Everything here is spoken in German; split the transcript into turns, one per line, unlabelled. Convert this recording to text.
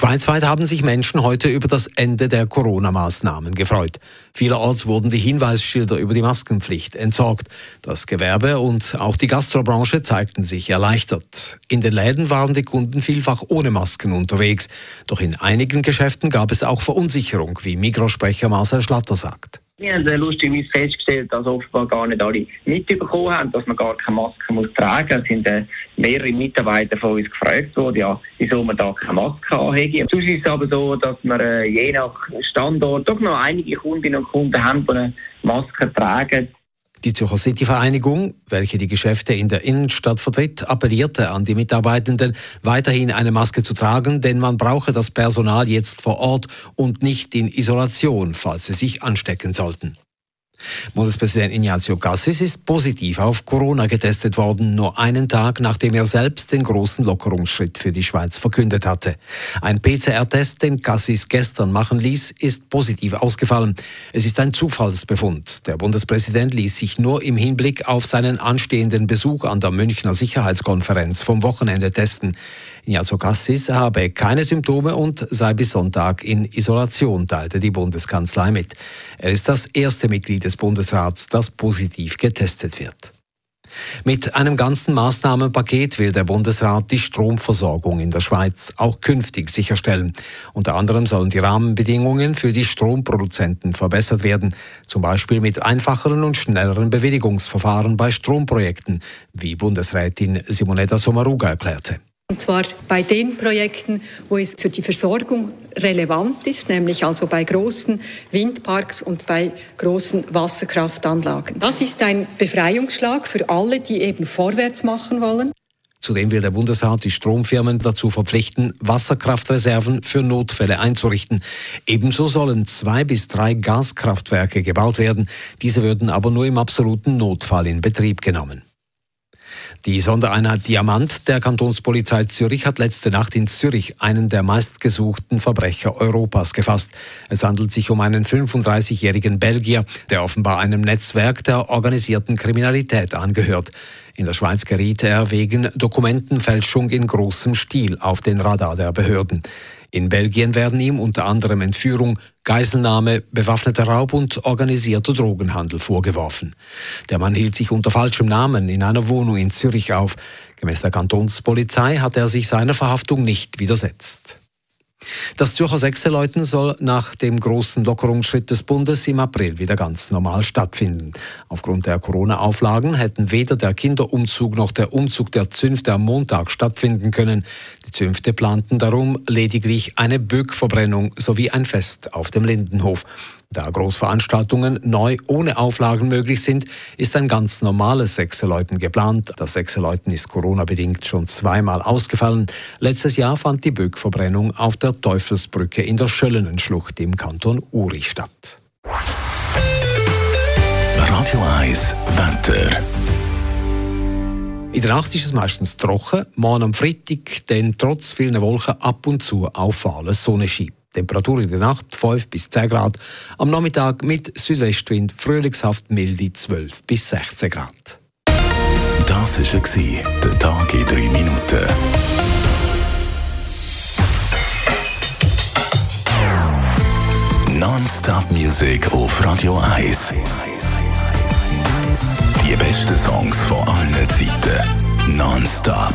Schweizweit haben sich Menschen heute über das Ende der Corona-Maßnahmen gefreut. Vielerorts wurden die Hinweisschilder über die Maskenpflicht entsorgt. Das Gewerbe und auch die Gastrobranche zeigten sich erleichtert. In den Läden waren die Kunden vielfach ohne Masken unterwegs. Doch in einigen Geschäften gab es auch Verunsicherung, wie Mikrosprecher Marcel Schlatter sagt.
Wir haben lustigerweise festgestellt, dass offenbar gar nicht alle mitbekommen haben, dass man gar keine Maske muss tragen muss. Es sind äh, mehrere Mitarbeiter von uns gefragt worden, ja, wieso man da keine Maske haben. Sonst ist es aber so, dass wir äh, je nach Standort doch noch einige Kundinnen und Kunden haben, die eine Maske tragen.
Die Zürcher City-Vereinigung, welche die Geschäfte in der Innenstadt vertritt, appellierte an die Mitarbeitenden, weiterhin eine Maske zu tragen, denn man brauche das Personal jetzt vor Ort und nicht in Isolation, falls sie sich anstecken sollten. Bundespräsident Ignazio Cassis ist positiv auf Corona getestet worden, nur einen Tag nachdem er selbst den großen Lockerungsschritt für die Schweiz verkündet hatte. Ein PCR-Test, den Cassis gestern machen ließ, ist positiv ausgefallen. Es ist ein Zufallsbefund. Der Bundespräsident ließ sich nur im Hinblick auf seinen anstehenden Besuch an der Münchner Sicherheitskonferenz vom Wochenende testen. Ignazio Cassis habe keine Symptome und sei bis Sonntag in Isolation, teilte die Bundeskanzlei mit. Er ist das erste Mitglied des Bundesrats, das positiv getestet wird. Mit einem ganzen Maßnahmenpaket will der Bundesrat die Stromversorgung in der Schweiz auch künftig sicherstellen. Unter anderem sollen die Rahmenbedingungen für die Stromproduzenten verbessert werden, zum Beispiel mit einfacheren und schnelleren Bewilligungsverfahren bei Stromprojekten, wie Bundesrätin Simonetta Sommaruga erklärte.
Und zwar bei den Projekten, wo es für die Versorgung relevant ist, nämlich also bei großen Windparks und bei großen Wasserkraftanlagen. Das ist ein Befreiungsschlag für alle, die eben vorwärts machen wollen.
Zudem will der Bundesrat die Stromfirmen dazu verpflichten, Wasserkraftreserven für Notfälle einzurichten. Ebenso sollen zwei bis drei Gaskraftwerke gebaut werden. Diese würden aber nur im absoluten Notfall in Betrieb genommen. Die Sondereinheit Diamant der Kantonspolizei Zürich hat letzte Nacht in Zürich einen der meistgesuchten Verbrecher Europas gefasst. Es handelt sich um einen 35-jährigen Belgier, der offenbar einem Netzwerk der organisierten Kriminalität angehört. In der Schweiz geriet er wegen Dokumentenfälschung in großem Stil auf den Radar der Behörden. In Belgien werden ihm unter anderem Entführung, Geiselnahme, bewaffneter Raub und organisierter Drogenhandel vorgeworfen. Der Mann hielt sich unter falschem Namen in einer Wohnung in Zürich auf. Gemäß der Kantonspolizei hat er sich seiner Verhaftung nicht widersetzt. Das Zürcher Sechseleuten soll nach dem großen Lockerungsschritt des Bundes im April wieder ganz normal stattfinden. Aufgrund der Corona-Auflagen hätten weder der Kinderumzug noch der Umzug der Zünfte am Montag stattfinden können. Die Zünfte planten darum lediglich eine Böckverbrennung sowie ein Fest auf dem Lindenhof. Da Großveranstaltungen neu ohne Auflagen möglich sind, ist ein ganz normales Sechseläuten geplant. Das Sechseläuten ist Corona-bedingt schon zweimal ausgefallen. Letztes Jahr fand die Böckverbrennung auf der Teufelsbrücke in der Schöllenenschlucht im Kanton Uri statt.
Radio 1 Wetter.
In der Nacht ist es meistens trocken, morgen am Freitag dann trotz vielen Wolken ab und zu auffallen Sonnenschein. Temperatur in der Nacht 5 bis 10 Grad. Am Nachmittag mit Südwestwind frühlingshaft milde 12 bis 16 Grad.
Das war der Tag in 3 Minuten. Non-Stop Music auf Radio 1. Die besten Songs von allen Zeiten. Non-Stop.